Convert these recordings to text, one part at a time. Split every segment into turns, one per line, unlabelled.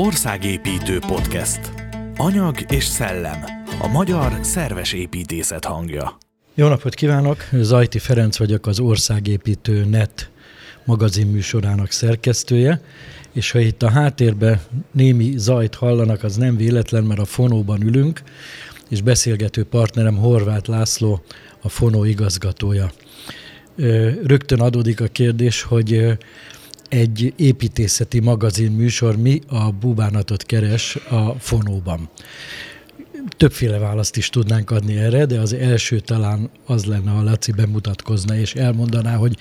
Országépítő Podcast. Anyag és szellem. A magyar szerves építészet hangja.
Jó napot kívánok! Zajti Ferenc vagyok, az Országépítő Net magazin műsorának szerkesztője, és ha itt a háttérben némi zajt hallanak, az nem véletlen, mert a fonóban ülünk, és beszélgető partnerem Horváth László, a fonó igazgatója. Rögtön adódik a kérdés, hogy egy építészeti magazin műsor mi a bubánatot keres a fonóban. Többféle választ is tudnánk adni erre, de az első talán az lenne, ha Laci bemutatkozna és elmondaná, hogy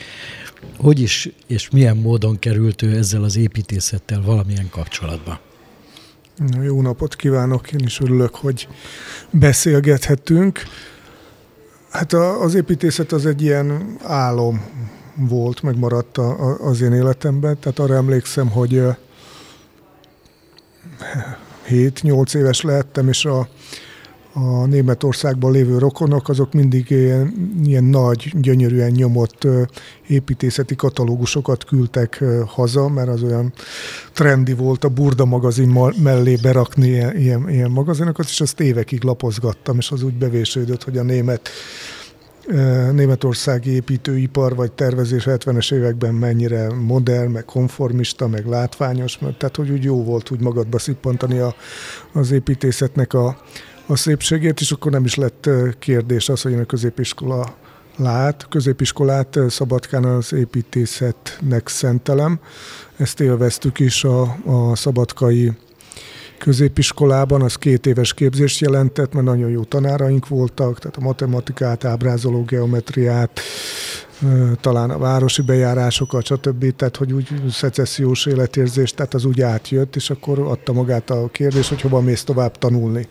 hogy is és milyen módon került ő ezzel az építészettel valamilyen kapcsolatba.
Jó napot kívánok, én is örülök, hogy beszélgethetünk. Hát az építészet az egy ilyen álom volt, megmaradt az én életemben. Tehát arra emlékszem, hogy 7-8 éves lehettem, és a, a Németországban lévő rokonok, azok mindig ilyen, ilyen nagy, gyönyörűen nyomott építészeti katalógusokat küldtek haza, mert az olyan trendi volt a Burda magazin mellé berakni ilyen, ilyen, ilyen magazinokat, és azt évekig lapozgattam, és az úgy bevésődött, hogy a német németországi építőipar vagy tervezés 70-es években mennyire modern, meg konformista, meg látványos, mert tehát hogy úgy jó volt úgy magadba szippantani a, az építészetnek a, a szépségét, és akkor nem is lett kérdés az, hogy én a középiskola lát, középiskolát Szabadkán az építészetnek szentelem. Ezt élveztük is a, a szabadkai középiskolában, az két éves képzést jelentett, mert nagyon jó tanáraink voltak, tehát a matematikát, ábrázoló geometriát, talán a városi bejárásokat, stb. Tehát, hogy úgy szecessziós életérzés, tehát az úgy átjött, és akkor adta magát a kérdés, hogy hova mész tovább tanulni.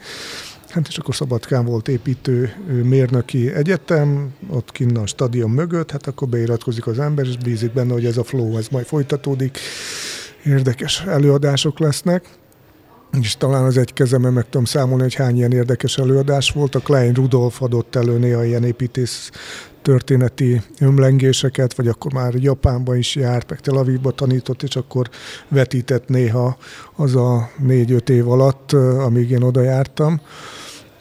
Hát és akkor Szabadkán volt építő mérnöki egyetem, ott kinn a stadion mögött, hát akkor beiratkozik az ember, és bízik benne, hogy ez a flow, ez majd folytatódik, érdekes előadások lesznek és talán az egy kezemen meg tudom számolni, hogy hány ilyen érdekes előadás volt. A Klein Rudolf adott elő néha ilyen építész történeti ömlengéseket, vagy akkor már Japánban is járt, meg Tel Avivba tanított, és akkor vetített néha az a négy-öt év alatt, amíg én oda jártam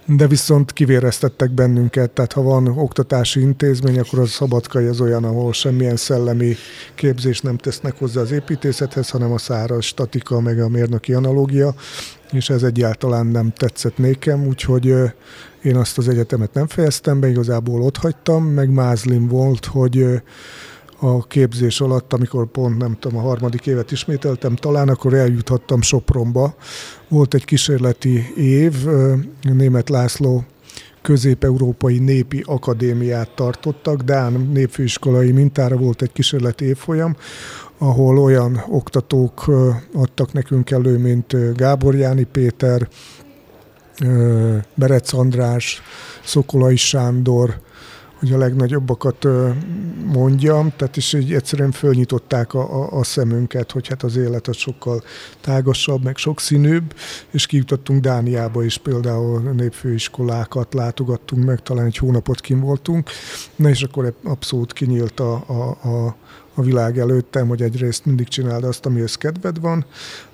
de viszont kivéreztettek bennünket, tehát ha van oktatási intézmény, akkor az szabadkai az olyan, ahol semmilyen szellemi képzés nem tesznek hozzá az építészethez, hanem a száraz statika, meg a mérnöki analógia, és ez egyáltalán nem tetszett nékem, úgyhogy én azt az egyetemet nem fejeztem be, igazából ott hagytam, meg mázlim volt, hogy a képzés alatt, amikor pont nem tudom, a harmadik évet ismételtem, talán akkor eljuthattam Sopronba. Volt egy kísérleti év, német László közép-európai népi akadémiát tartottak, Dán népfőiskolai mintára volt egy kísérleti évfolyam, ahol olyan oktatók adtak nekünk elő, mint Gábor Jáni Péter, Berec András, Szokolai Sándor, hogy a legnagyobbakat mondjam, tehát is így egyszerűen fölnyitották a, a, a szemünket, hogy hát az élet az sokkal tágasabb, meg sokszínűbb, és kijutottunk Dániába is például népfőiskolákat látogattunk meg, talán egy hónapot kim voltunk, na és akkor abszolút kinyílt a, a, a a világ előttem, hogy egyrészt mindig csináld azt, amihez kedved van,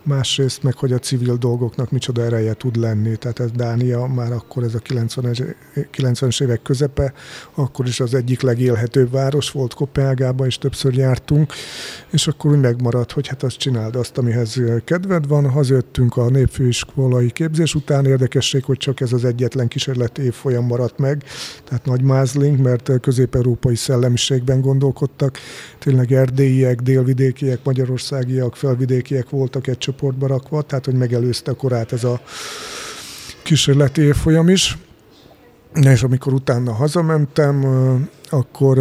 másrészt meg, hogy a civil dolgoknak micsoda ereje tud lenni. Tehát ez Dánia már akkor ez a 90-es, 90-es évek közepe, akkor is az egyik legélhetőbb város volt, Kopenhágában is többször jártunk, és akkor úgy megmaradt, hogy hát azt csináld azt, amihez kedved van. Hazajöttünk a népfőiskolai képzés után, érdekesség, hogy csak ez az egyetlen kísérleti évfolyam maradt meg, tehát nagy mázling, mert közép-európai szellemiségben gondolkodtak. Tényleg erdélyiek, délvidékiek, magyarországiak, felvidékiek voltak egy csoportba rakva, tehát hogy megelőzte a korát ez a kísérleti évfolyam is. És amikor utána hazamentem, akkor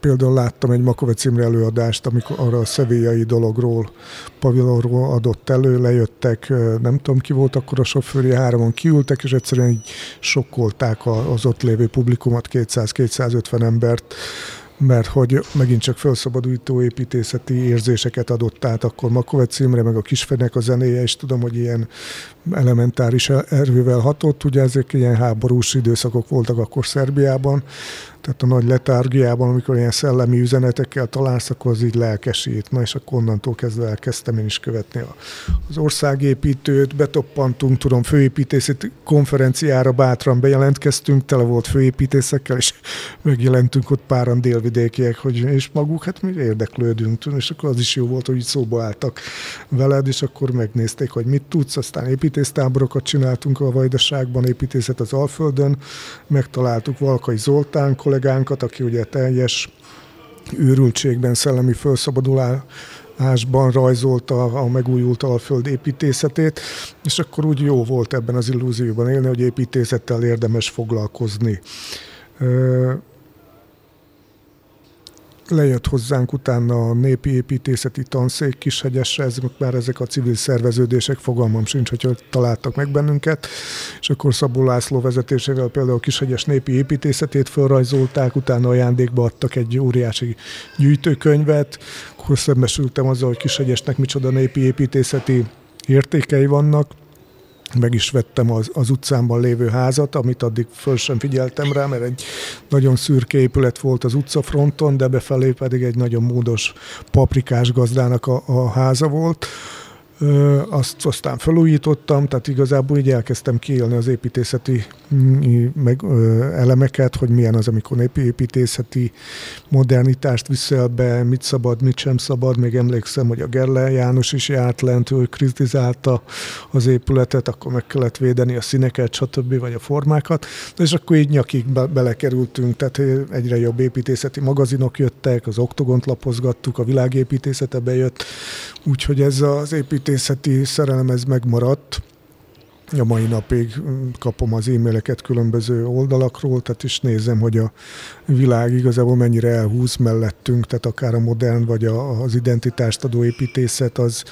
például láttam egy Makovec Imre előadást, amikor arra a szevélyai dologról, pavilonról adott elő, lejöttek, nem tudom ki volt akkor a sofőri, háromon kiültek, és egyszerűen így sokkolták az ott lévő publikumot, 200-250 embert, mert hogy megint csak felszabadulító építészeti érzéseket adott át akkor Makovec címre, meg a Kisfenek a zenéje, és tudom, hogy ilyen elementáris erővel hatott, ugye ezek ilyen háborús időszakok voltak akkor Szerbiában, Tehát a nagy letárgiában, amikor ilyen szellemi üzenetekkel találsz, akkor az így lelkesít. Na és akkor onnantól kezdve elkezdtem én is követni a, az országépítőt, betoppantunk, tudom, főépítészeti konferenciára bátran bejelentkeztünk, tele volt főépítészekkel, és megjelentünk ott páran délvidékiek, hogy és maguk, hát mi érdeklődünk, és akkor az is jó volt, hogy szóba álltak veled, és akkor megnézték, hogy mit tudsz, aztán építésztáborokat csináltunk a Vajdaságban, építészet az Alföldön, megtaláltuk Valkai Zoltán kollégánkat, aki ugye teljes őrültségben, szellemi felszabadulásban rajzolta a megújult alföld építészetét, és akkor úgy jó volt ebben az illúzióban élni, hogy építészettel érdemes foglalkozni lejött hozzánk utána a népi építészeti tanszék Kishegyesre, ezek már ezek a civil szerveződések, fogalmam sincs, hogy találtak meg bennünket, és akkor Szabó László vezetésével például a Kishegyes népi építészetét felrajzolták, utána ajándékba adtak egy óriási gyűjtőkönyvet, akkor szembesültem azzal, hogy Kishegyesnek micsoda népi építészeti értékei vannak, meg is vettem az, az utcámban lévő házat, amit addig föl sem figyeltem rá, mert egy nagyon szürke épület volt az utcafronton, de befelé pedig egy nagyon módos paprikás gazdának a, a háza volt azt aztán felújítottam, tehát igazából így elkezdtem kiélni az építészeti mm, meg, elemeket, hogy milyen az, amikor építészeti modernitást viszel be, mit szabad, mit sem szabad. Még emlékszem, hogy a Gerle János is járt lent, ő kritizálta az épületet, akkor meg kellett védeni a színeket, stb. vagy a formákat. És akkor így nyakig be- belekerültünk, tehát egyre jobb építészeti magazinok jöttek, az oktogont lapozgattuk, a világépítészete bejött, úgyhogy ez az építészet építészeti szerelem ez megmaradt. A mai napig kapom az e-maileket különböző oldalakról, tehát is nézem, hogy a világ igazából mennyire elhúz mellettünk, tehát akár a modern vagy a, az identitást adó építészet az,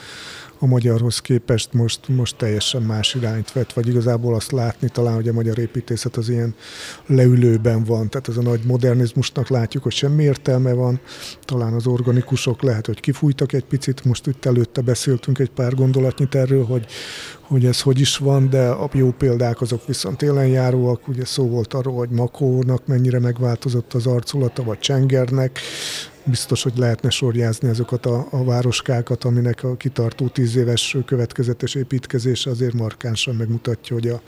a magyarhoz képest most, most teljesen más irányt vett, vagy igazából azt látni talán, hogy a magyar építészet az ilyen leülőben van, tehát az a nagy modernizmusnak látjuk, hogy semmi értelme van, talán az organikusok lehet, hogy kifújtak egy picit, most itt előtte beszéltünk egy pár gondolatnyit erről, hogy, hogy ez hogy is van, de a jó példák azok viszont élenjáróak, ugye szó volt arról, hogy Makónak mennyire megváltozott az arculata, vagy Csengernek, biztos, hogy lehetne sorjázni azokat a, a városkákat, aminek a kitartó tíz éves következetes építkezése azért markánsan megmutatja, hogy a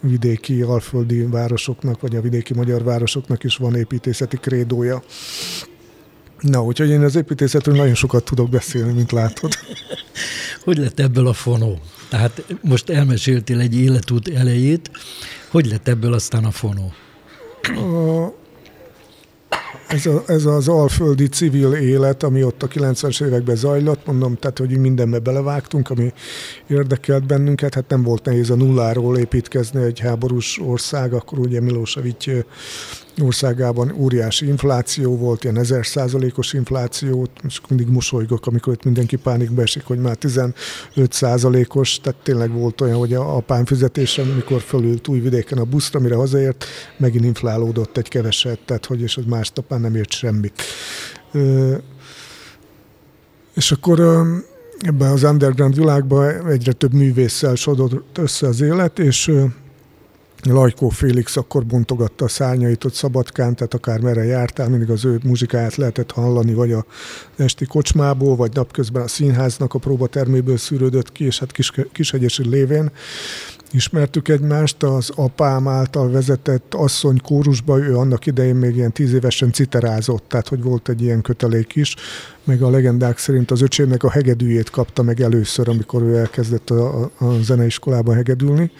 vidéki alföldi városoknak, vagy a vidéki magyar városoknak is van építészeti krédója. Na, úgyhogy én az építészetről nagyon sokat tudok beszélni, mint látod.
Hogy lett ebből a fonó? Tehát most elmeséltél egy életút elejét, hogy lett ebből aztán a fonó? A,
ez, a, ez az alföldi civil élet, ami ott a 90-es években zajlott, mondom, tehát, hogy mindenbe belevágtunk, ami érdekelt bennünket, hát nem volt nehéz a nulláról építkezni egy háborús ország, akkor ugye Milosevic országában óriási infláció volt, ilyen ezer százalékos infláció, és mindig mosolygok, amikor itt mindenki pánikba esik, hogy már 15 százalékos, tehát tényleg volt olyan, hogy a apám fizetése, mikor fölült újvidéken a buszra, mire hazaért, megint inflálódott egy keveset, tehát hogy és az másnapán nem ért semmit. És akkor ebben az underground világban egyre több művésszel sodott össze az élet, és Lajkó Félix akkor bontogatta a szárnyait ott Szabadkán, tehát akár merre jártál, mindig az ő muzsikáját lehetett hallani, vagy a esti kocsmából, vagy napközben a színháznak a próbaterméből szűrődött ki, és hát kis, Kishegyesi lévén. Ismertük egymást, az apám által vezetett asszony kórusba, ő annak idején még ilyen tíz évesen citerázott, tehát hogy volt egy ilyen kötelék is, meg a legendák szerint az öcsémnek a hegedűjét kapta meg először, amikor ő elkezdett a, a, zeneiskolában hegedülni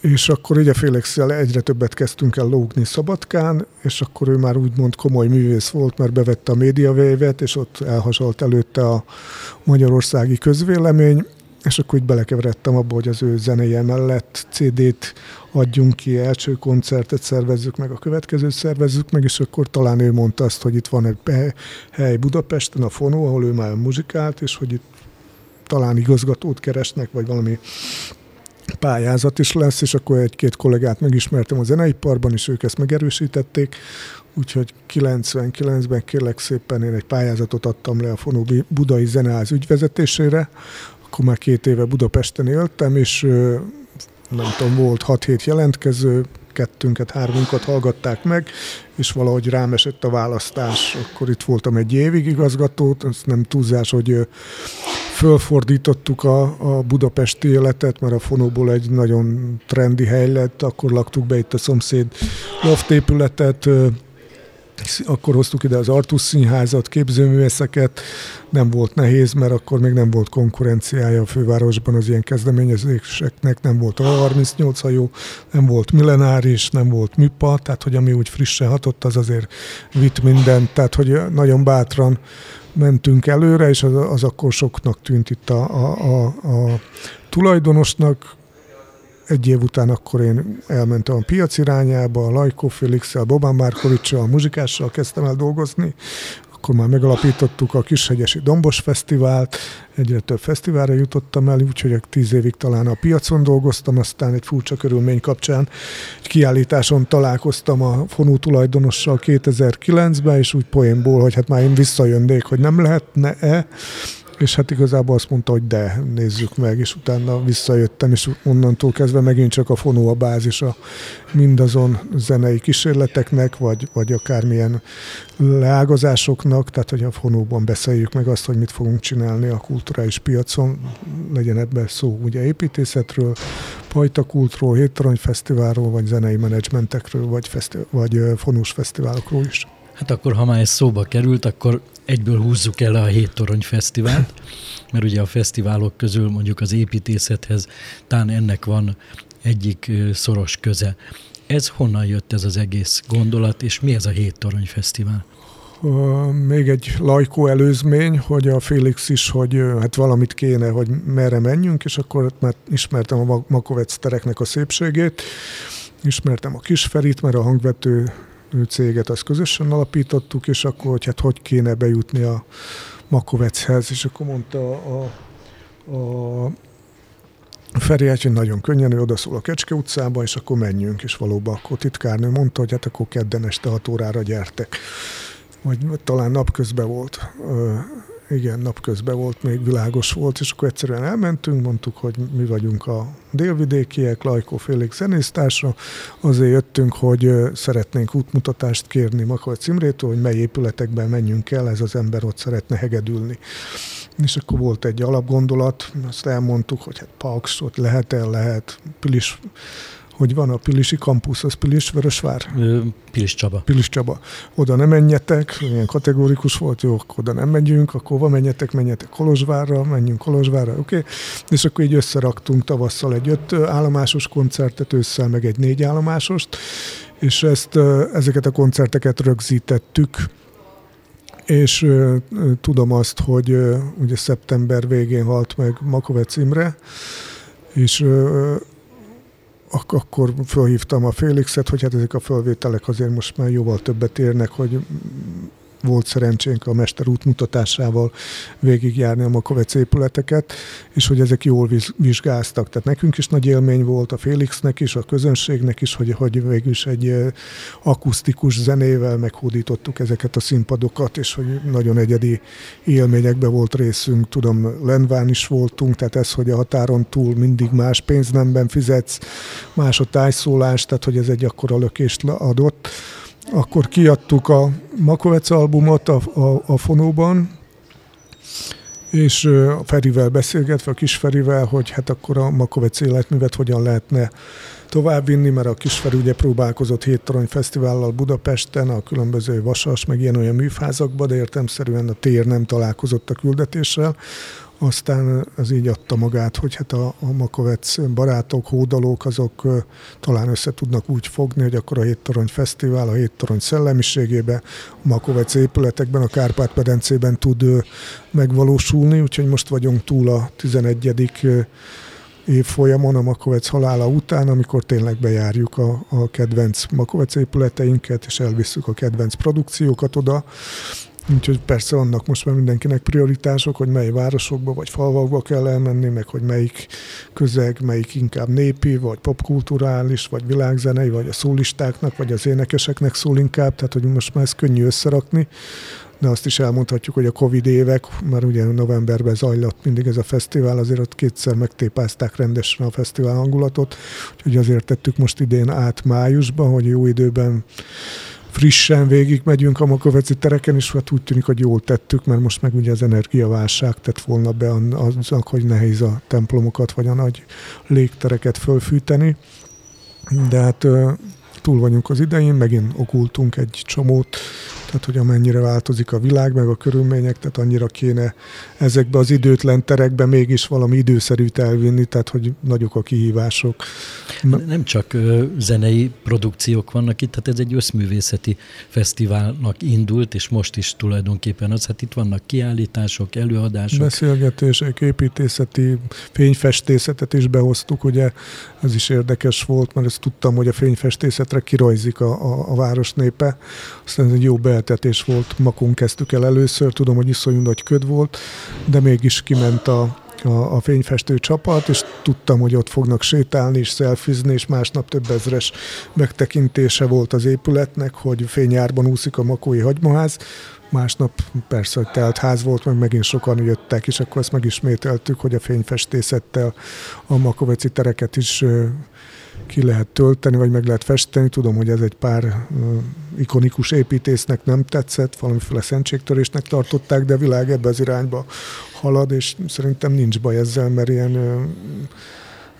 és akkor így a Félixel egyre többet kezdtünk el lógni Szabadkán, és akkor ő már úgymond komoly művész volt, mert bevette a médiavévet, és ott elhasalt előtte a magyarországi közvélemény, és akkor úgy belekeveredtem abba, hogy az ő zenéje mellett CD-t adjunk ki, első koncertet szervezzük meg, a következőt szervezzük meg, és akkor talán ő mondta azt, hogy itt van egy hely Budapesten, a Fonó, ahol ő már muzsikált, és hogy itt talán igazgatót keresnek, vagy valami pályázat is lesz, és akkor egy-két kollégát megismertem a zeneiparban, és ők ezt megerősítették, úgyhogy 99-ben kérlek szépen én egy pályázatot adtam le a Fonó Budai Zeneház ügyvezetésére, akkor már két éve Budapesten éltem, és nem tudom, volt 6-7 jelentkező, kettőnket, hármunkat hallgatták meg, és valahogy rám esett a választás. Akkor itt voltam egy évig igazgató, ez nem túlzás, hogy fölfordítottuk a, a budapesti életet, mert a Fonóból egy nagyon trendi hely lett, akkor laktuk be itt a szomszéd loftépületet, akkor hoztuk ide az Artus Színházat, képzőművészeket, nem volt nehéz, mert akkor még nem volt konkurenciája a fővárosban az ilyen kezdeményezéseknek, nem volt a 38 hajó, nem volt millenáris, nem volt műpa, tehát hogy ami úgy frissen hatott, az azért vitt mindent, tehát hogy nagyon bátran mentünk előre, és az, az akkor soknak tűnt itt a, a, a, a tulajdonosnak, egy év után akkor én elmentem a piac irányába, a Lajkó Félix-el, Bobán Márkovicsal, a muzsikással kezdtem el dolgozni, akkor már megalapítottuk a Kishegyesi Dombos Fesztivált, egyre több fesztiválra jutottam el, úgyhogy tíz évig talán a piacon dolgoztam, aztán egy furcsa körülmény kapcsán egy kiállításon találkoztam a fonú tulajdonossal 2009-ben, és úgy poénból, hogy hát már én visszajönnék, hogy nem lehetne-e, és hát igazából azt mondta, hogy de, nézzük meg, és utána visszajöttem, és onnantól kezdve megint csak a fonó a bázisa mindazon zenei kísérleteknek, vagy, vagy akármilyen leágazásoknak, tehát hogy a fonóban beszéljük meg azt, hogy mit fogunk csinálni a kulturális piacon, legyen ebben szó ugye építészetről, pajtakultról, héttoronyfesztiválról, vagy zenei menedzsmentekről, vagy, feszti- vagy fonós fesztiválokról is.
Hát akkor, ha már ez szóba került, akkor egyből húzzuk el a Hét Torony Fesztivált, mert ugye a fesztiválok közül mondjuk az építészethez talán ennek van egyik szoros köze. Ez honnan jött ez az egész gondolat, és mi ez a Hét Torony Fesztivál?
még egy lajkó előzmény, hogy a Félix is, hogy hát valamit kéne, hogy merre menjünk, és akkor már ismertem a Makovec tereknek a szépségét, ismertem a Kisferit, mert a hangvető céget azt közösen alapítottuk, és akkor, hogy hát hogy kéne bejutni a Makovechez, és akkor mondta a, a, Feri, hogy nagyon könnyen, ő odaszól a Kecske utcába, és akkor menjünk, és valóban akkor titkárnő mondta, hogy hát akkor kedden este 6 órára gyertek. Vagy talán napközben volt igen, napközben volt, még világos volt, és akkor egyszerűen elmentünk, mondtuk, hogy mi vagyunk a délvidékiek, Lajkó Félix zenésztársa, azért jöttünk, hogy szeretnénk útmutatást kérni Makovec Imrétől, hogy mely épületekben menjünk el, ez az ember ott szeretne hegedülni. És akkor volt egy alapgondolat, azt elmondtuk, hogy hát Paks, ott lehet-e, lehet, Pilis hogy van a Pilisi kampusz, az Pilis Vörösvár?
Pilis Csaba.
Pilis Csaba. Oda nem menjetek, ilyen kategórikus volt, jó, oda nem megyünk, akkor hova menjetek, menjetek Kolozsvárra, menjünk Kolozsvárra, oké. Okay. És akkor így összeraktunk tavasszal egy öt állomásos koncertet, ősszel meg egy négy állomásost, és ezt, ezeket a koncerteket rögzítettük, és uh, tudom azt, hogy ugye szeptember végén halt meg Makovec Imre, és ak- akkor felhívtam a Félixet, hogy hát ezek a felvételek azért most már jóval többet érnek, hogy volt szerencsénk a mester útmutatásával végigjárni a Makovec épületeket, és hogy ezek jól vizsgáztak. Tehát nekünk is nagy élmény volt, a Félixnek is, a közönségnek is, hogy, hogy végül is egy akusztikus zenével meghódítottuk ezeket a színpadokat, és hogy nagyon egyedi élményekbe volt részünk. Tudom, Lenván is voltunk, tehát ez, hogy a határon túl mindig más pénznemben fizetsz, más a tájszólás, tehát hogy ez egy akkora lökést adott akkor kiadtuk a Makovec albumot a, a, a fonóban, és a Ferivel beszélgetve, a kis Ferivel, hogy hát akkor a Makovec életművet hogyan lehetne továbbvinni, mert a Kisferi ugye próbálkozott Héttorony Fesztivállal Budapesten, a különböző vasas, meg ilyen olyan műfázakban, de értemszerűen a tér nem találkozott a küldetéssel aztán az így adta magát, hogy hát a, a Makovec barátok, hódalók, azok talán össze tudnak úgy fogni, hogy akkor a Héttorony Fesztivál a Héttorony szellemiségébe, a Makovec épületekben, a Kárpát-medencében tud megvalósulni, úgyhogy most vagyunk túl a 11 évfolyamon a Makovec halála után, amikor tényleg bejárjuk a, a kedvenc Makovec épületeinket, és elvisszük a kedvenc produkciókat oda, Úgyhogy persze annak most már mindenkinek prioritások, hogy mely városokba vagy falvakba kell elmenni, meg hogy melyik közeg, melyik inkább népi, vagy popkulturális, vagy világzenei, vagy a szólistáknak, vagy az énekeseknek szól inkább, tehát hogy most már ez könnyű összerakni, de azt is elmondhatjuk, hogy a Covid évek, mert ugye novemberben zajlott mindig ez a fesztivál, azért ott kétszer megtépázták rendesen a fesztivál hangulatot, úgyhogy azért tettük most idén át májusba, hogy jó időben frissen végig megyünk a Makoveci tereken, és hát úgy tűnik, hogy jól tettük, mert most meg ugye az energiaválság tett volna be aznak, hogy nehéz a templomokat vagy a nagy légtereket fölfűteni. De hát túl vagyunk az idején, megint okultunk egy csomót, tehát hogy amennyire változik a világ, meg a körülmények, tehát annyira kéne ezekbe az időtlen terekbe mégis valami időszerűt elvinni, tehát hogy nagyok a kihívások.
Nem csak zenei produkciók vannak itt, tehát ez egy összművészeti fesztiválnak indult, és most is tulajdonképpen az, hát itt vannak kiállítások, előadások.
Beszélgetések, építészeti, fényfestészetet is behoztuk, ugye ez is érdekes volt, mert ezt tudtam, hogy a fényfestészetre kirajzik a, a, a város népe, aztán ez egy jó be feltetés volt, makon kezdtük el először, tudom, hogy iszonyú nagy köd volt, de mégis kiment a, a, a fényfestő csapat, és tudtam, hogy ott fognak sétálni és szelfizni, és másnap több ezres megtekintése volt az épületnek, hogy fényárban úszik a makói hagymaház, másnap persze, hogy telt ház volt, meg megint sokan jöttek, és akkor ezt megismételtük, hogy a fényfestészettel a makoveci tereket is ki lehet tölteni, vagy meg lehet festeni. Tudom, hogy ez egy pár ikonikus építésznek nem tetszett, valamiféle szentségtörésnek tartották, de világ ebbe az irányba halad, és szerintem nincs baj ezzel, mert ilyen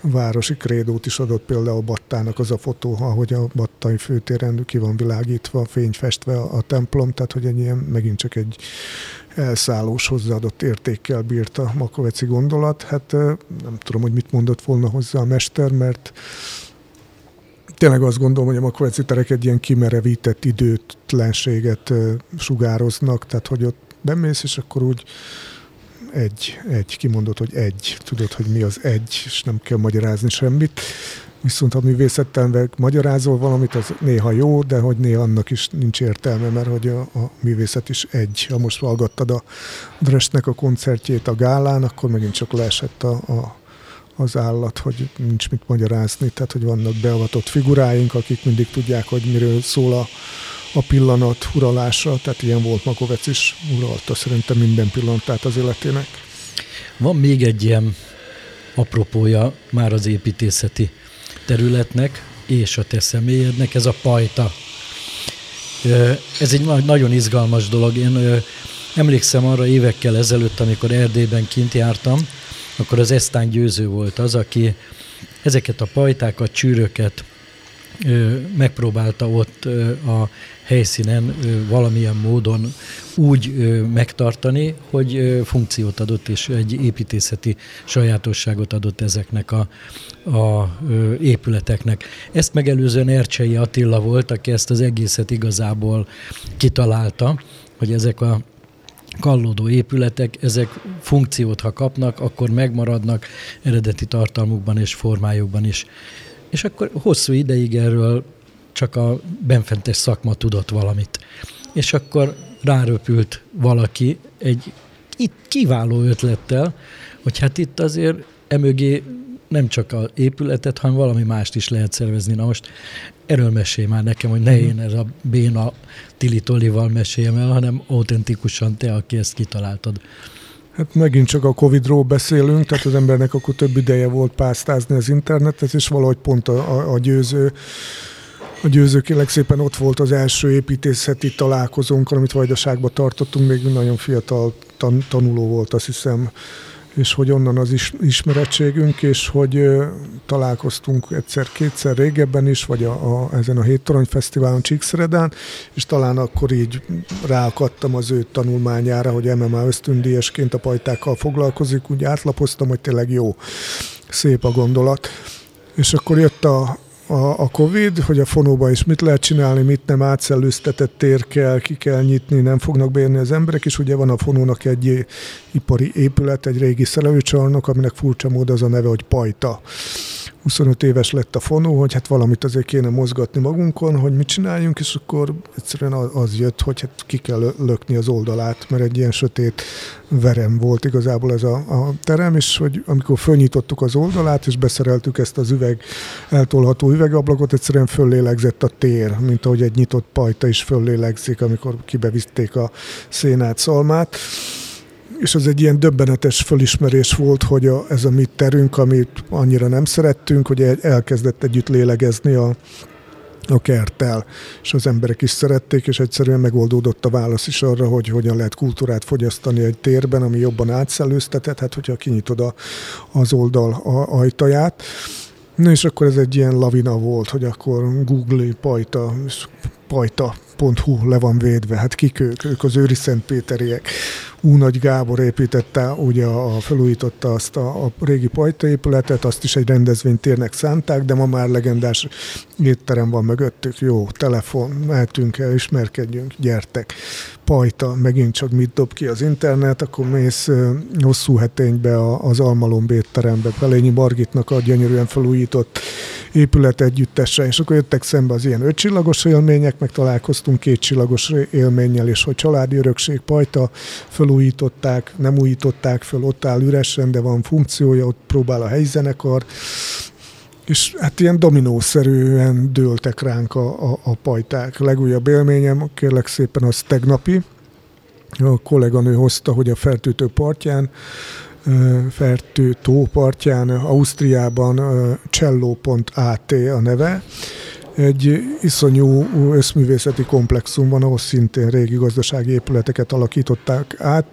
városi krédót is adott például Battának az a fotó, ahogy a Battai főtéren ki van világítva, fényfestve a templom, tehát hogy egy ilyen, megint csak egy elszállós hozzáadott értékkel bírt a Makoveci gondolat. Hát nem tudom, hogy mit mondott volna hozzá a mester, mert tényleg azt gondolom, hogy a makoveci terek egy ilyen kimerevített időtlenséget sugároznak, tehát hogy ott bemész, és akkor úgy egy, egy, kimondott, hogy egy, tudod, hogy mi az egy, és nem kell magyarázni semmit. Viszont ha művészettel magyarázol valamit, az néha jó, de hogy néha annak is nincs értelme, mert hogy a, a művészet is egy. Ha most hallgattad a Dresnek a koncertjét a gálán, akkor megint csak leesett a, a az állat, hogy nincs mit magyarázni, tehát hogy vannak beavatott figuráink, akik mindig tudják, hogy miről szól a, a pillanat uralása, tehát ilyen volt Makovec is, uralta szerintem minden pillanatát az életének.
Van még egy ilyen apropója már az építészeti területnek és a te személyednek, ez a pajta. Ez egy nagyon izgalmas dolog. Én emlékszem arra évekkel ezelőtt, amikor Erdélyben kint jártam, akkor az Esztán Győző volt az, aki ezeket a pajtákat, csűröket megpróbálta ott a helyszínen valamilyen módon úgy megtartani, hogy funkciót adott és egy építészeti sajátosságot adott ezeknek a, a épületeknek. Ezt megelőzően Ercsei Attila volt, aki ezt az egészet igazából kitalálta, hogy ezek a kallódó épületek, ezek funkciót, ha kapnak, akkor megmaradnak eredeti tartalmukban és formájukban is. És akkor hosszú ideig erről csak a benfentes szakma tudott valamit. És akkor ráröpült valaki egy itt kiváló ötlettel, hogy hát itt azért emögé nem csak a épületet, hanem valami mást is lehet szervezni. Na most erről mesélj már nekem, hogy ne én ez a béna Tili Tolival meséljem el, hanem autentikusan te, aki ezt kitaláltad.
Hát megint csak a Covid-ról beszélünk, tehát az embernek akkor több ideje volt pásztázni az internetet, és valahogy pont a, a, a győző a győzők szépen ott volt az első építészeti találkozónk, amit Vajdaságban tartottunk, még nagyon fiatal tan- tanuló volt, azt hiszem, és hogy onnan az is, ismerettségünk, és hogy ö, találkoztunk egyszer-kétszer régebben is, vagy a, a, ezen a Hét Torony Fesztiválon Csíkszeredán, és talán akkor így ráakadtam az ő tanulmányára, hogy MMA ösztöndíjesként a pajtákkal foglalkozik, úgy átlapoztam, hogy tényleg jó, szép a gondolat. És akkor jött a, a, a Covid, hogy a fonóban is mit lehet csinálni, mit nem átszellőztetett tér kell, ki kell nyitni, nem fognak beérni az emberek, és ugye van a fonónak egy ipari épület, egy régi szelőcsarnok, aminek furcsa mód az a neve, hogy Pajta. 25 éves lett a fonó, hogy hát valamit azért kéne mozgatni magunkon, hogy mit csináljunk, és akkor egyszerűen az jött, hogy hát ki kell lökni az oldalát, mert egy ilyen sötét verem volt igazából ez a, a terem, és hogy amikor fölnyitottuk az oldalát, és beszereltük ezt az üveg, eltolható üvegablakot, egyszerűen föllélegzett a tér, mint ahogy egy nyitott pajta is föllélegzik, amikor kibevizték a szénát, szalmát és az egy ilyen döbbenetes fölismerés volt, hogy a, ez a mi terünk, amit annyira nem szerettünk, hogy elkezdett együtt lélegezni a, a kerttel, és az emberek is szerették, és egyszerűen megoldódott a válasz is arra, hogy hogyan lehet kultúrát fogyasztani egy térben, ami jobban átszellőztetett, hát hogyha kinyitod a, az oldal a, ajtaját. Na és akkor ez egy ilyen lavina volt, hogy akkor Google pajta, pajta.hu le van védve, hát kik ők? Ők az őri Szentpéteriek. Nagy Gábor építette, ugye a, felújította azt a, a régi pajta épületet, azt is egy rendezvénytérnek szánták, de ma már legendás étterem van mögöttük, jó, telefon, mehetünk el, ismerkedjünk, gyertek. Pajta, megint csak mit dob ki az internet, akkor mész hosszú heténybe az Almalom étterembe, Pelényi Margitnak a gyönyörűen felújított épület együttese, és akkor jöttek szembe az ilyen ötcsillagos élmények, meg találkoztunk két élménnyel, és hogy családi örökség, pajta, felújították, nem újították föl, ott áll üresen, de van funkciója, ott próbál a helyzenekar, és hát ilyen dominószerűen dőltek ránk a, a, a pajták. Legújabb élményem, kérlek szépen, az tegnapi. A kolléganő hozta, hogy a fertőtő partján Fertő tópartján, Ausztriában Cello.at a neve, egy iszonyú összművészeti komplexum van, ahol szintén régi gazdasági épületeket alakították át.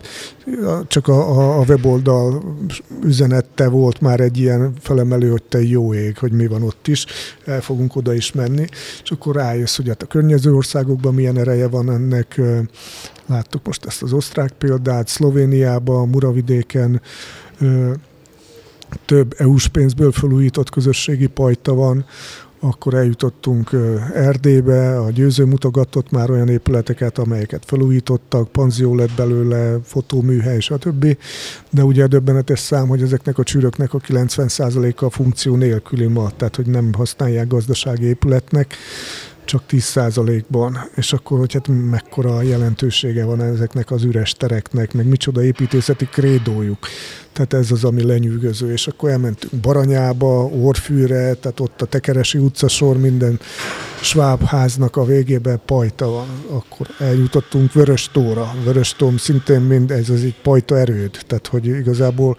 Csak a, a weboldal üzenette volt már egy ilyen felemelő, hogy te jó ég, hogy mi van ott is, el fogunk oda is menni, és akkor rájössz, hogy hát a környező országokban milyen ereje van ennek. Láttuk most ezt az osztrák példát, Szlovéniában, Muravidéken, több EU-s pénzből felújított közösségi pajta van, akkor eljutottunk Erdélybe, a győző mutogatott már olyan épületeket, amelyeket felújítottak, panzió lett belőle, fotóműhely, stb. De ugye a döbbenetes szám, hogy ezeknek a csűröknek a 90%-a funkció nélküli ma, tehát hogy nem használják gazdasági épületnek, csak 10%-ban, és akkor, hogy hát mekkora jelentősége van ezeknek az üres tereknek, meg micsoda építészeti krédójuk. Tehát ez az, ami lenyűgöző, és akkor elmentünk Baranyába, Orfűre, tehát ott a Tekeresi utcasor minden sváb háznak a végében pajta van. Akkor eljutottunk Vörös Tóra. Vörös szintén mind ez az egy pajta erőd, tehát hogy igazából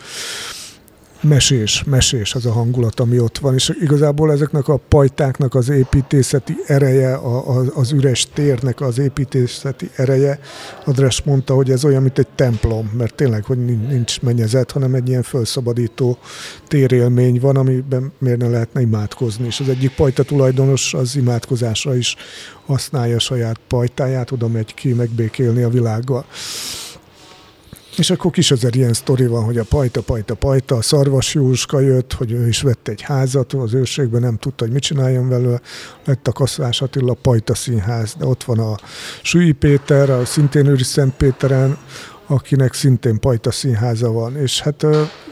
mesés, mesés az a hangulat, ami ott van, és igazából ezeknek a pajtáknak az építészeti ereje, a, a, az üres térnek az építészeti ereje, Adres mondta, hogy ez olyan, mint egy templom, mert tényleg, hogy nincs mennyezet, hanem egy ilyen felszabadító térélmény van, amiben miért ne lehetne imádkozni, és az egyik pajta tulajdonos az imádkozásra is használja saját pajtáját, oda megy ki megbékélni a világgal. És akkor kis az ilyen sztori van, hogy a pajta, pajta, pajta, a Szarvas Jóska jött, hogy ő is vett egy házat, az őrségben nem tudta, hogy mit csináljon vele, lett a Kaszvás Attila Pajta Színház, de ott van a Sui Péter, a szintén őri Szentpéteren, akinek szintén Pajta Színháza van, és hát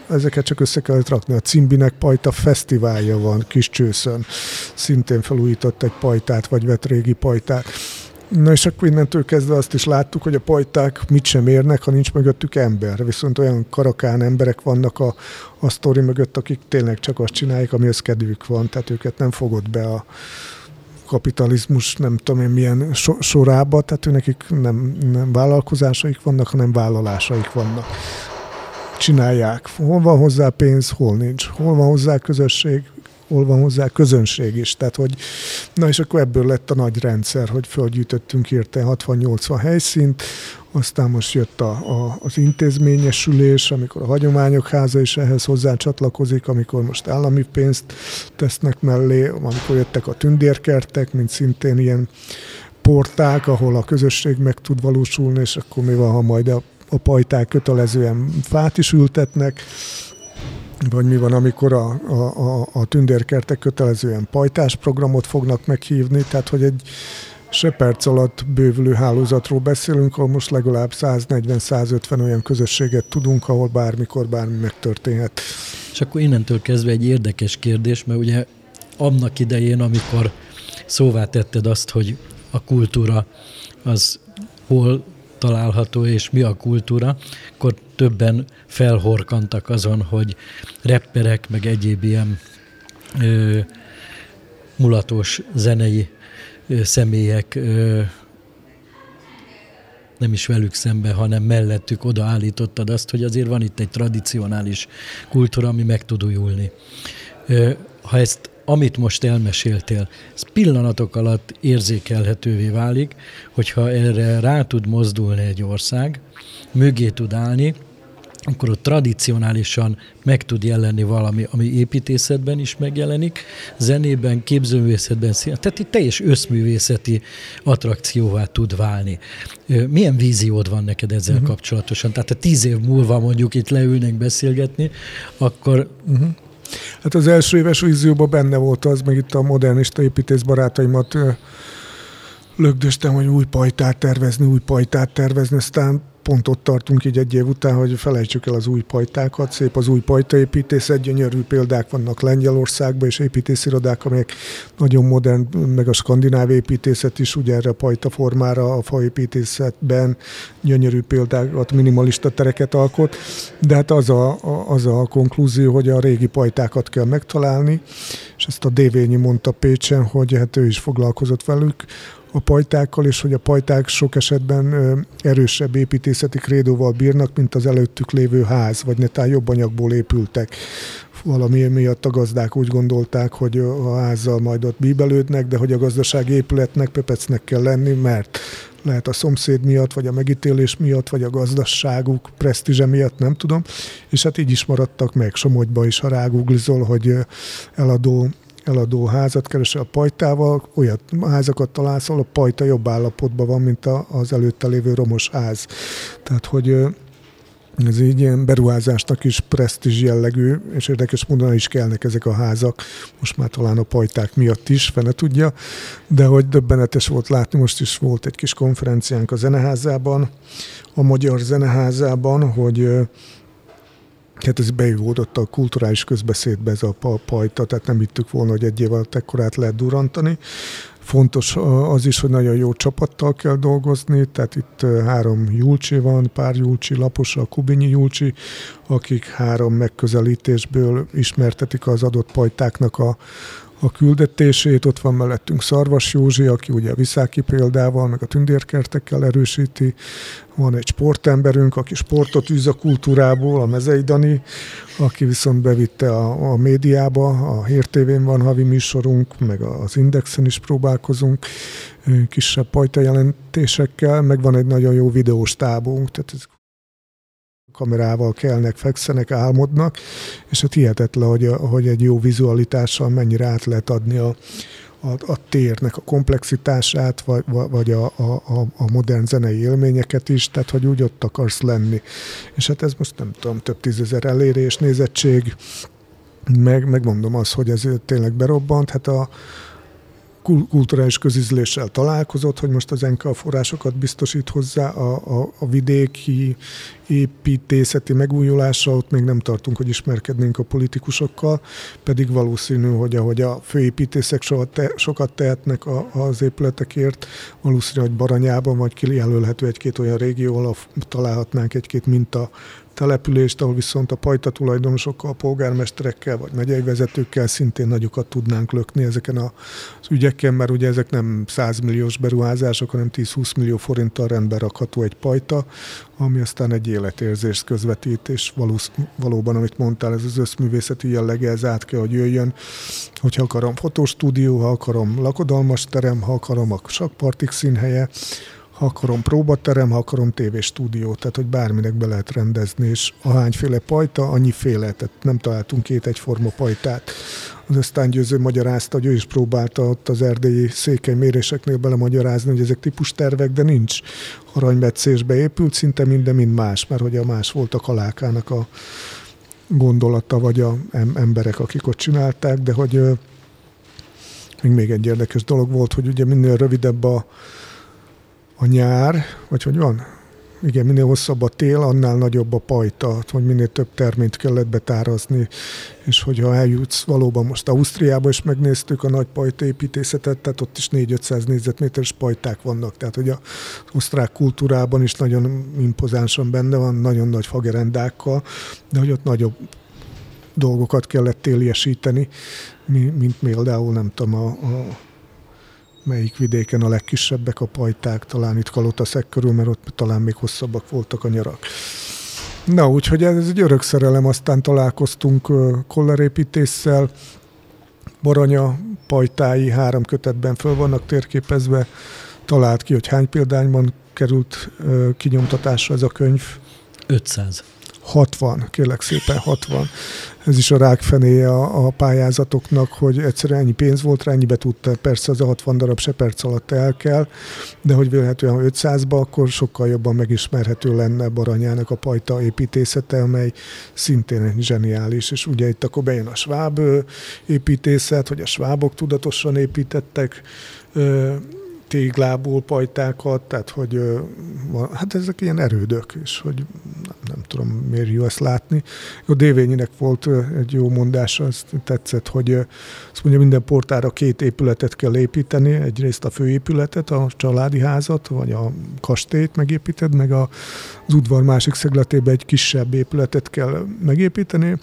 ezeket csak össze kellett rakni. A Cimbinek Pajta Fesztiválja van kis csőszön, szintén felújított egy pajtát, vagy vett régi pajtát. Na és akkor innentől kezdve azt is láttuk, hogy a pajták mit sem érnek, ha nincs mögöttük ember. Viszont olyan karakán emberek vannak a, a sztori mögött, akik tényleg csak azt csinálják, amihez kedvük van, tehát őket nem fogod be a kapitalizmus nem tudom én milyen so, sorába, tehát ő nekik nem, nem vállalkozásaik vannak, hanem vállalásaik vannak. Csinálják. Hol van hozzá pénz, hol nincs. Hol van hozzá közösség, hol van hozzá közönség is. Tehát, hogy, na és akkor ebből lett a nagy rendszer, hogy fölgyűjtöttünk hirtelen 60-80 helyszínt, aztán most jött a, a, az intézményesülés, amikor a hagyományok háza is ehhez hozzá csatlakozik, amikor most állami pénzt tesznek mellé, amikor jöttek a tündérkertek, mint szintén ilyen porták, ahol a közösség meg tud valósulni, és akkor mi van, ha majd a, a pajták kötelezően fát is ültetnek, vagy mi van, amikor a, a, a, a tündérkertek kötelezően pajtás programot fognak meghívni, tehát hogy egy se alatt bővülő hálózatról beszélünk, ahol most legalább 140-150 olyan közösséget tudunk, ahol bármikor bármi megtörténhet.
És akkor innentől kezdve egy érdekes kérdés, mert ugye annak idején, amikor szóvá tetted azt, hogy a kultúra az hol található, és mi a kultúra, akkor többen felhorkantak azon, hogy repperek, meg egyéb ilyen ö, mulatos zenei ö, személyek ö, nem is velük szembe, hanem mellettük odaállítottad azt, hogy azért van itt egy tradicionális kultúra, ami meg tud újulni. Ha ezt amit most elmeséltél, ez pillanatok alatt érzékelhetővé válik, hogyha erre rá tud mozdulni egy ország, mögé tud állni, akkor ott tradicionálisan meg tud jelenni valami, ami építészetben is megjelenik, zenében, képzőművészetben, tehát itt teljes összművészeti attrakcióvá tud válni. Milyen víziód van neked ezzel uh-huh. kapcsolatosan? Tehát ha tíz év múlva mondjuk itt leülnek beszélgetni, akkor uh-huh.
Hát az első éves vízióban benne volt az, meg itt a modernista építész barátaimat lögdöstem, hogy új pajtát tervezni, új pajtát tervezni, aztán pont ott tartunk így egy év után, hogy felejtsük el az új pajtákat, szép az új pajtaépítészet, gyönyörű példák vannak Lengyelországban, és építészirodák, amelyek nagyon modern, meg a skandináv építészet is ugye erre a pajta formára, a faépítészetben gyönyörű példákat, minimalista tereket alkot, de hát az a, az a konklúzió, hogy a régi pajtákat kell megtalálni, és ezt a Dévényi mondta Pécsen, hogy hát ő is foglalkozott velük, a pajtákkal, és hogy a pajták sok esetben erősebb építészeti krédóval bírnak, mint az előttük lévő ház, vagy netán jobb anyagból épültek. Valami miatt a gazdák úgy gondolták, hogy a házzal majd ott bíbelődnek, de hogy a gazdasági épületnek pepecnek kell lenni, mert lehet a szomszéd miatt, vagy a megítélés miatt, vagy a gazdaságuk presztízse miatt, nem tudom. És hát így is maradtak meg. Somogyba is, ha rágooglizol, hogy eladó eladó házat keresel a pajtával, olyat házakat találsz, ahol a pajta jobb állapotban van, mint az előtte lévő romos ház. Tehát, hogy ez így ilyen beruházásnak is presztízs jellegű, és érdekes módon is kellnek ezek a házak, most már talán a pajták miatt is, fene tudja, de hogy döbbenetes volt látni, most is volt egy kis konferenciánk a zeneházában, a Magyar Zeneházában, hogy Hát ez beivódott a kulturális közbeszédbe ez a pajta, tehát nem hittük volna, hogy egy év alatt ekkorát lehet durantani. Fontos az is, hogy nagyon jó csapattal kell dolgozni, tehát itt három Julcsi van, pár Julcsi, lapos a Kubinyi Julcsi, akik három megközelítésből ismertetik az adott pajtáknak a, a küldetését. Ott van mellettünk Szarvas Józsi, aki ugye Viszáki példával, meg a tündérkertekkel erősíti. Van egy sportemberünk, aki sportot űz a kultúrából, a Mezei Dani, aki viszont bevitte a, a médiába, a Hír TV-n van havi műsorunk, meg az Indexen is próbálkozunk kisebb pajta jelentésekkel, meg van egy nagyon jó videós tábunk, tehát ez kamerával kelnek, fekszenek, álmodnak, és hát hihetetlen, hogy, hogy egy jó vizualitással mennyire át lehet adni a, a, a térnek a komplexitását, vagy, vagy a, a, a modern zenei élményeket is, tehát hogy úgy ott akarsz lenni. És hát ez most nem tudom, több tízezer elérés, nézettség, meg, megmondom azt, hogy ez tényleg berobbant, hát a, kulturális közizléssel találkozott, hogy most az NK forrásokat biztosít hozzá a, a, a vidéki építészeti megújulásra, ott még nem tartunk, hogy ismerkednénk a politikusokkal, pedig valószínű, hogy ahogy a főépítészek te, sokat tehetnek a, az épületekért, valószínű, hogy Baranyában vagy kijelölhető egy-két olyan régió, ahol találhatnánk egy-két minta települést, ahol viszont a pajta tulajdonosokkal, a polgármesterekkel vagy megyei vezetőkkel szintén nagyokat tudnánk lökni ezeken az ügyeken, mert ugye ezek nem 100 milliós beruházások, hanem 10-20 millió forinttal rendbe rakható egy pajta, ami aztán egy életérzést közvetít, és valósz, valóban, amit mondtál, ez az összművészeti jellege, ez át kell, hogy jöjjön. Hogyha akarom fotostúdió, ha akarom lakodalmas terem, ha akarom a sakpartik színhelye, ha akarom próbaterem, ha akarom tévéstúdió, tehát hogy bárminek be lehet rendezni, és ahányféle pajta, annyi féle, tehát nem találtunk két egyforma pajtát. Az aztán győző magyarázta, hogy ő is próbálta ott az erdélyi székely méréseknél belemagyarázni, hogy ezek típus tervek, de nincs aranymetszésbe épült, szinte minden mind más, mert hogy a más volt a kalákának a gondolata, vagy a emberek, akik ott csinálták, de hogy még, még egy érdekes dolog volt, hogy ugye minél rövidebb a, a nyár, vagy hogy van? Igen, minél hosszabb a tél, annál nagyobb a pajta, hogy minél több terményt kellett betárazni, és hogyha eljutsz valóban most Ausztriába is megnéztük a nagy pajta építészetet, tehát ott is 4-500 négyzetméteres pajták vannak, tehát hogy az osztrák kultúrában is nagyon impozánsan benne van, nagyon nagy fagerendákkal, de hogy ott nagyobb dolgokat kellett téliesíteni, mint például nem tudom, a, a melyik vidéken a legkisebbek a pajták, talán itt Kalotaszek körül, mert ott talán még hosszabbak voltak a nyarak. Na, úgyhogy ez egy örök szerelem, aztán találkoztunk kollerépítéssel, Baranya pajtái három kötetben föl vannak térképezve, talált ki, hogy hány példányban került kinyomtatásra ez a könyv.
500.
60, kérlek szépen 60. Ez is a rákfenéje a, a pályázatoknak, hogy egyszerűen ennyi pénz volt rá, ennyibe tudta, persze az a 60 darab se perc alatt el kell, de hogy vélhetően 500-ba, akkor sokkal jobban megismerhető lenne Baranyának a pajta építészete, amely szintén zseniális, és ugye itt akkor bejön a sváb építészet, hogy a svábok tudatosan építettek téglából pajtákat, tehát hogy hát ezek ilyen erődök, és hogy nem, nem tudom, miért jó ezt látni. A Dévényinek volt egy jó mondása, azt tetszett, hogy azt mondja, minden portára két épületet kell építeni, egyrészt a főépületet, a családi házat, vagy a kastélyt megépíted, meg az udvar másik szegletében egy kisebb épületet kell megépíteni.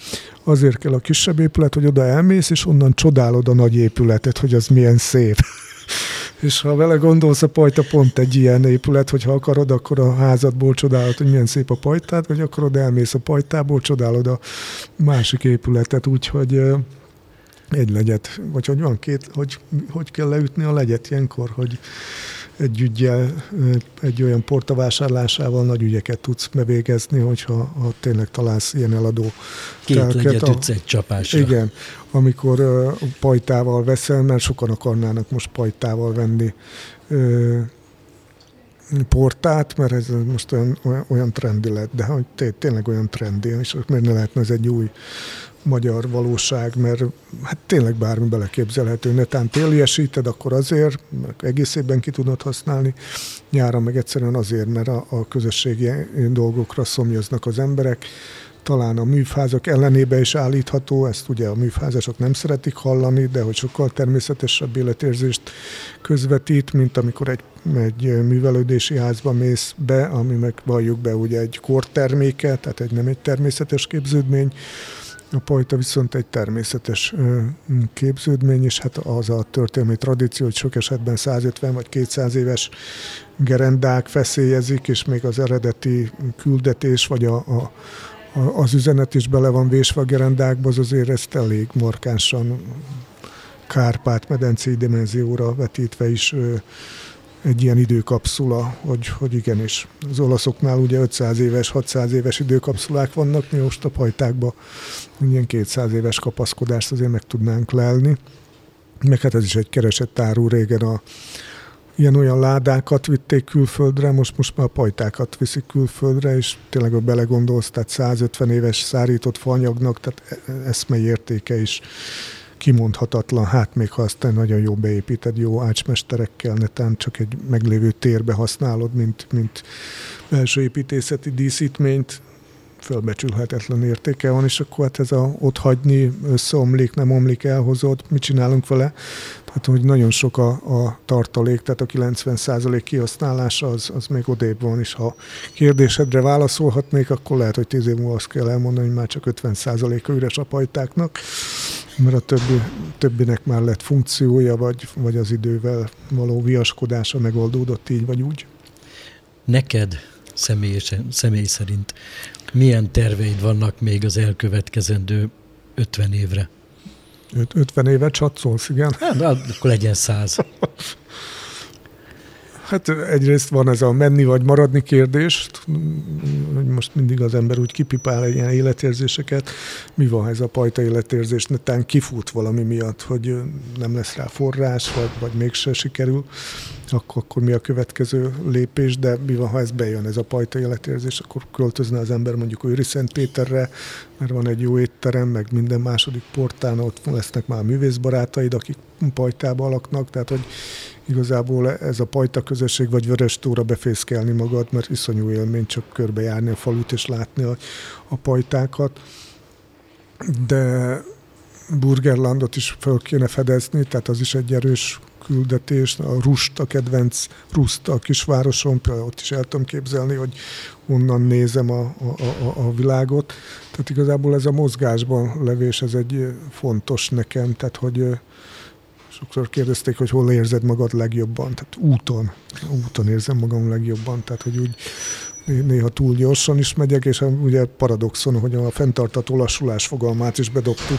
Azért kell a kisebb épület, hogy oda elmész, és onnan csodálod a nagy épületet, hogy az milyen szép. És ha vele gondolsz, a pajta pont egy ilyen épület, hogyha akarod, akkor a házadból csodálod, hogy milyen szép a pajtát, vagy akarod, elmész a pajtából, csodálod a másik épületet, úgyhogy egy legyet, vagy hogy van két, hogy, hogy kell leütni a legyet ilyenkor, hogy egy ügyel, egy olyan porta vásárlásával nagy ügyeket tudsz bevégezni, hogyha ha tényleg találsz ilyen eladó
Két telket, legyet ütsz egy csapásra.
Igen, amikor uh, pajtával veszel, mert sokan akarnának most pajtával venni uh, portát, mert ez most olyan, olyan, olyan trendi lett, de hogy tényleg olyan trendi, és miért ne lehetne ez egy új magyar valóság, mert hát tényleg bármi beleképzelhető. Netán téliesíted, akkor azért, mert egész évben ki tudod használni, nyáron meg egyszerűen azért, mert a, a közösségi dolgokra szomjaznak az emberek, talán a műfázak ellenébe is állítható, ezt ugye a műfázasok nem szeretik hallani, de hogy sokkal természetesebb életérzést közvetít, mint amikor egy, egy művelődési házba mész be, ami meg valljuk be ugye egy korterméke, tehát egy nem egy természetes képződmény, a pajta viszont egy természetes képződmény, és hát az a történelmi tradíció, hogy sok esetben 150 vagy 200 éves gerendák feszélyezik, és még az eredeti küldetés, vagy a, a, az üzenet is bele van vésve a gerendákba, az azért ezt elég markánsan Kárpát-medencei dimenzióra vetítve is egy ilyen időkapszula, hogy, hogy igenis. Az olaszoknál ugye 500 éves, 600 éves időkapszulák vannak, mi most a pajtákban ilyen 200 éves kapaszkodást azért meg tudnánk lelni. Meg hát ez is egy keresett áru régen a ilyen-olyan ládákat vitték külföldre, most, most már a pajtákat viszik külföldre, és tényleg, ha belegondolsz, tehát 150 éves szárított faanyagnak, tehát e, eszmei értéke is kimondhatatlan, hát még ha azt te nagyon jó beépíted, jó ácsmesterekkel, netán csak egy meglévő térbe használod, mint, mint belső építészeti díszítményt, fölbecsülhetetlen értéke van, és akkor hát ez a ott hagyni, összeomlik, nem omlik, elhozod, mit csinálunk vele? Tehát, hogy nagyon sok a, a tartalék, tehát a 90% kihasználása az, az még odébb van, és ha kérdésedre válaszolhatnék, akkor lehet, hogy 10 év múlva azt kell elmondani, hogy már csak 50%-a üres a pajtáknak, mert a többi, többinek már lett funkciója, vagy, vagy az idővel való viaskodása megoldódott így vagy úgy.
Neked személy, személy szerint milyen terveid vannak még az elkövetkezendő 50 évre?
50 évet csatszolsz, igen.
Hát, akkor legyen 100.
Hát egyrészt van ez a menni vagy maradni kérdés, hogy most mindig az ember úgy kipipál ilyen életérzéseket. Mi van, ez a pajta életérzés? Netán kifut valami miatt, hogy nem lesz rá forrás, vagy, vagy mégse sikerül. Akkor, akkor mi a következő lépés, de mi van, ha ez bejön, ez a pajta életérzés, akkor költözne az ember mondjuk Őri Szentpéterre, mert van egy jó étterem, meg minden második portán ott lesznek már művészbarátaid, akik pajtába laknak, tehát hogy igazából ez a pajta közösség, vagy vörös tóra befészkelni magad, mert iszonyú élmény csak körbejárni a falut és látni a, a pajtákat. De Burgerlandot is fel kéne fedezni, tehát az is egy erős küldetés. A Rust, a kedvenc Rust a kisvároson, például ott is el tudom képzelni, hogy onnan nézem a, a, a, a világot. Tehát igazából ez a mozgásban levés, ez egy fontos nekem, tehát hogy sokszor kérdezték, hogy hol érzed magad legjobban, tehát úton, úton érzem magam legjobban, tehát hogy úgy néha túl gyorsan is megyek, és ugye paradoxon, hogy a fenntartató lassulás fogalmát is bedobtuk,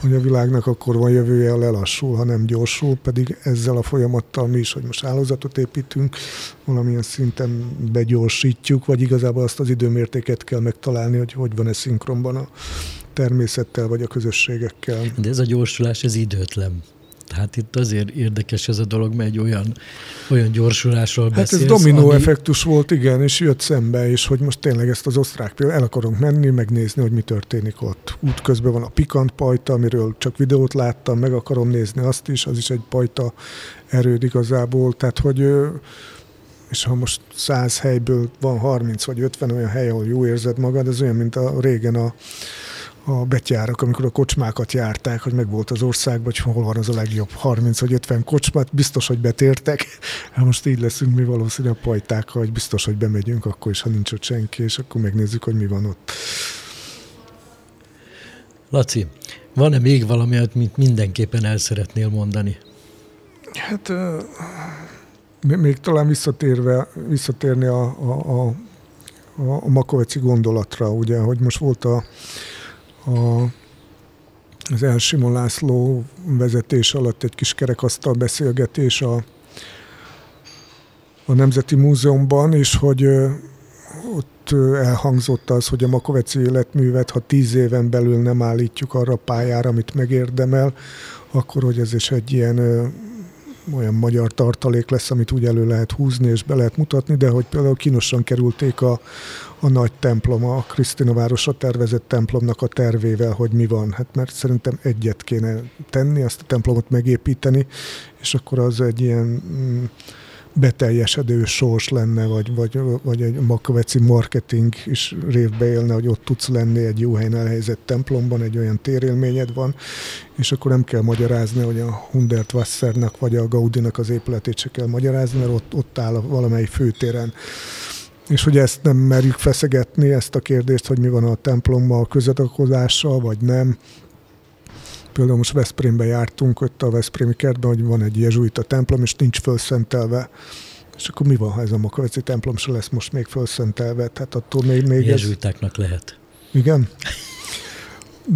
hogy a világnak akkor van jövője, ha lelassul, ha nem gyorsul, pedig ezzel a folyamattal mi is, hogy most hálózatot építünk, valamilyen szinten begyorsítjuk, vagy igazából azt az időmértéket kell megtalálni, hogy hogy van ez szinkronban a természettel, vagy a közösségekkel.
De ez a gyorsulás, ez időtlen. Tehát itt azért érdekes ez a dolog, mert egy olyan, olyan gyorsulásról
beszélsz. Hát ez dominó ami... effektus volt, igen, és jött szembe, és hogy most tényleg ezt az osztrák például el akarunk menni, megnézni, hogy mi történik ott. Útközben van a pikant pajta, amiről csak videót láttam, meg akarom nézni azt is, az is egy pajta erőd igazából, tehát hogy és ha most száz helyből van 30 vagy 50 olyan hely, ahol jó érzed magad, ez olyan, mint a régen a a betyárak, amikor a kocsmákat járták, hogy meg volt az országban, hogy hol van az a legjobb 30 vagy 50 kocsmát, biztos, hogy betértek. Hát most így leszünk mi valószínűleg a pajtákkal, hogy biztos, hogy bemegyünk akkor is, ha nincs ott senki, és akkor megnézzük, hogy mi van ott.
Laci, van-e még valami, amit mindenképpen el szeretnél mondani?
Hát még talán visszatérve, visszatérni a, a, a, a Makoveci gondolatra, ugye, hogy most volt a, a, az Elsimon László vezetés alatt egy kis kerekasztal beszélgetés a, a Nemzeti Múzeumban, és hogy ott elhangzott az, hogy a Makoveci életművet, ha tíz éven belül nem állítjuk arra a pályára, amit megérdemel, akkor hogy ez is egy ilyen olyan magyar tartalék lesz, amit úgy elő lehet húzni és be lehet mutatni, de hogy például kínosan kerülték a, a nagy templom, a Krisztina városa tervezett templomnak a tervével, hogy mi van. Hát mert szerintem egyet kéne tenni, azt a templomot megépíteni, és akkor az egy ilyen mm, beteljesedő sors lenne, vagy, vagy, vagy egy makveci marketing is révbe élne, hogy ott tudsz lenni egy jó helyen elhelyezett templomban, egy olyan térélményed van, és akkor nem kell magyarázni, hogy a Hundert Wassernak vagy a Gaudinak az épületét se kell magyarázni, mert ott, ott áll valamely főtéren. És hogy ezt nem merjük feszegetni, ezt a kérdést, hogy mi van a templommal, a közadakozással, vagy nem, Például most Veszprémbe jártunk, ott a Veszprémi kertben, hogy van egy jezsuita templom, és nincs fölszentelve. És akkor mi van, ha ez a Makaveci templom se lesz most még fölszentelve? Tehát attól még, még
Jezsuitáknak ez... lehet.
Igen?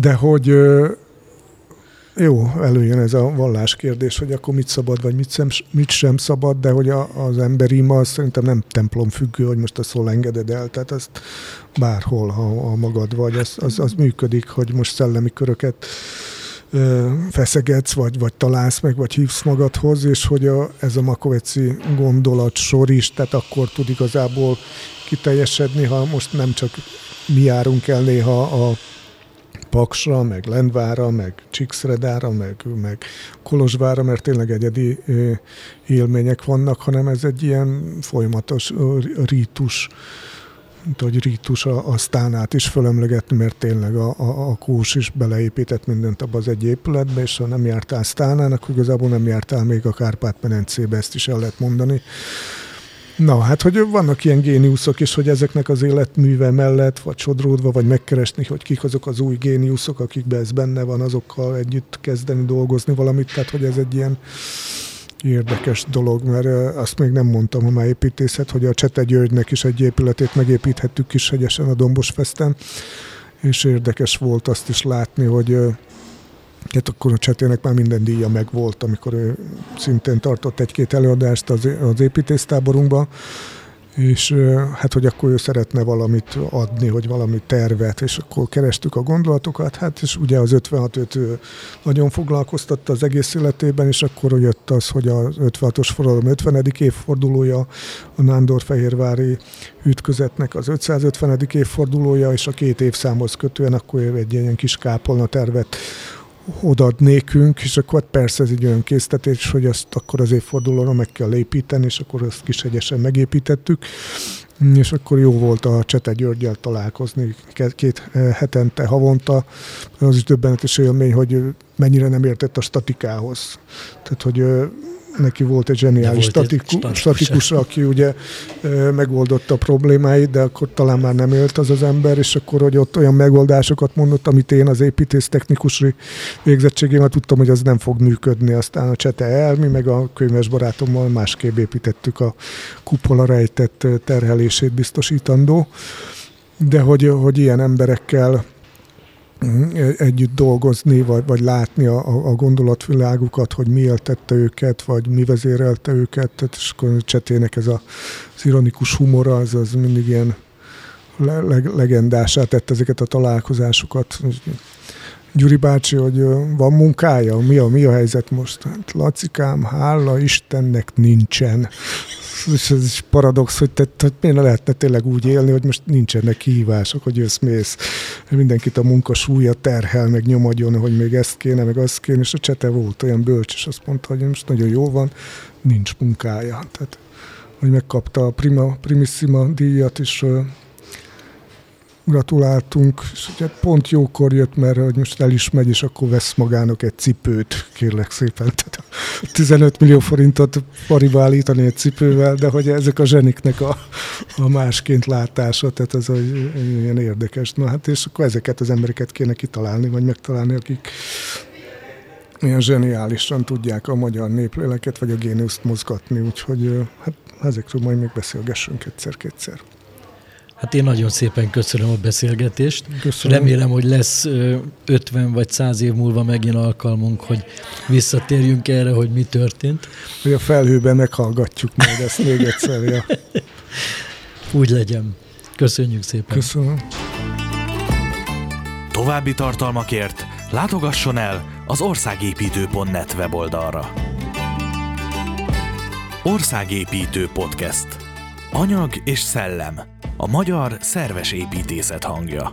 De hogy jó, előjön ez a vallás kérdés, hogy akkor mit szabad, vagy mit sem, mit sem szabad, de hogy a, az emberi az szerintem nem templom függő, hogy most ezt hol engeded el, tehát ezt bárhol, ha, ha magad vagy, az, az, az működik, hogy most szellemi köröket feszegetsz, vagy, vagy találsz meg, vagy hívsz magadhoz, és hogy a, ez a makoveci gondolat sor is, tehát akkor tud igazából kiteljesedni, ha most nem csak mi járunk el néha a Paksra, meg Lendvára, meg Csíkszredára, meg, meg Kolozsvára, mert tényleg egyedi élmények vannak, hanem ez egy ilyen folyamatos rítus hogy rítus a, a sztánát is fölemlegetni, mert tényleg a, a, a kós is beleépített mindent abba az egy épületbe, és ha nem jártál sztánának, igazából nem jártál még a Kárpát-medencébe, ezt is el lehet mondani. Na, hát, hogy vannak ilyen géniuszok is, hogy ezeknek az életműve mellett, vagy sodródva, vagy megkeresni, hogy kik azok az új géniuszok, akikben ez benne van, azokkal együtt kezdeni dolgozni valamit, tehát hogy ez egy ilyen érdekes dolog, mert azt még nem mondtam, ha már építészet, hogy a Csete Györgynek is egy épületét megépíthettük Kishegyesen a Dombosfesten, és érdekes volt azt is látni, hogy Hát akkor a Csetének már minden díja megvolt, amikor ő szintén tartott egy-két előadást az, az építésztáborunkban, és hát, hogy akkor ő szeretne valamit adni, hogy valami tervet, és akkor kerestük a gondolatokat, hát és ugye az 56 őt nagyon foglalkoztatta az egész életében, és akkor jött az, hogy az 56-os forradalom 50. évfordulója, a Nándor-Fehérvári ütközetnek az 550. évfordulója, és a két évszámhoz kötően akkor egy ilyen kis kápolna tervet odad nékünk, és akkor persze ez egy olyan késztetés, hogy azt akkor az évfordulóra meg kell építeni, és akkor azt kis egyesen megépítettük, és akkor jó volt a Csete Györgyel találkozni két eh, hetente, havonta. Az is döbbenetes élmény, hogy mennyire nem értett a statikához. Tehát, hogy neki volt egy zseniális volt statiku, egy statikus, aki ugye megoldotta a problémáit, de akkor talán már nem élt az az ember, és akkor, hogy ott olyan megoldásokat mondott, amit én az építész technikusi végzettségével tudtam, hogy az nem fog működni. Aztán a Csete el, mi meg a könyves barátommal másképp építettük a kupola rejtett terhelését biztosítandó. De hogy, hogy ilyen emberekkel. Együtt dolgozni, vagy, vagy látni a, a gondolatvilágukat, hogy mi éltette őket, vagy mi vezérelte őket. Tehát, és akkor Csetének ez a, az ironikus humora, az, az mindig ilyen le, legendásá tett ezeket a találkozásokat. Gyuri bácsi, hogy van munkája, mi a, mi a helyzet most? Hát, Lacikám, hála Istennek nincsen. És ez is paradox, hogy, te, hogy miért ne lehetne tényleg úgy élni, hogy most nincsenek kihívások, hogy jössz, mész. Mindenkit a munka súlya terhel, meg nyomadjon, hogy még ezt kéne, meg azt kéne, és a csete volt olyan bölcs, és azt mondta, hogy most nagyon jó van, nincs munkája. Tehát, hogy megkapta a Prima, Primissima díjat, és gratuláltunk, ugye pont jókor jött, mert hogy most el is megy, és akkor vesz magának egy cipőt, kérlek szépen. Tehát 15 millió forintot pariba állítani egy cipővel, de hogy ezek a zseniknek a, a másként látása, tehát ez egy, ilyen érdekes. Na hát és akkor ezeket az embereket kéne kitalálni, vagy megtalálni, akik ilyen zseniálisan tudják a magyar népléleket, vagy a géniuszt mozgatni, úgyhogy hát ezekről majd még beszélgessünk egyszer-kétszer.
Hát én nagyon szépen köszönöm a beszélgetést. Köszönöm. Remélem, hogy lesz 50 vagy 100 év múlva megint alkalmunk, hogy visszatérjünk erre, hogy mi történt.
Hogy a felhőben meghallgatjuk majd ezt még egyszer. Ja.
Úgy legyen. Köszönjük szépen.
Köszönöm.
További tartalmakért látogasson el az országépítő.net weboldalra. Országépítő Podcast. Anyag és szellem a magyar szerves építészet hangja.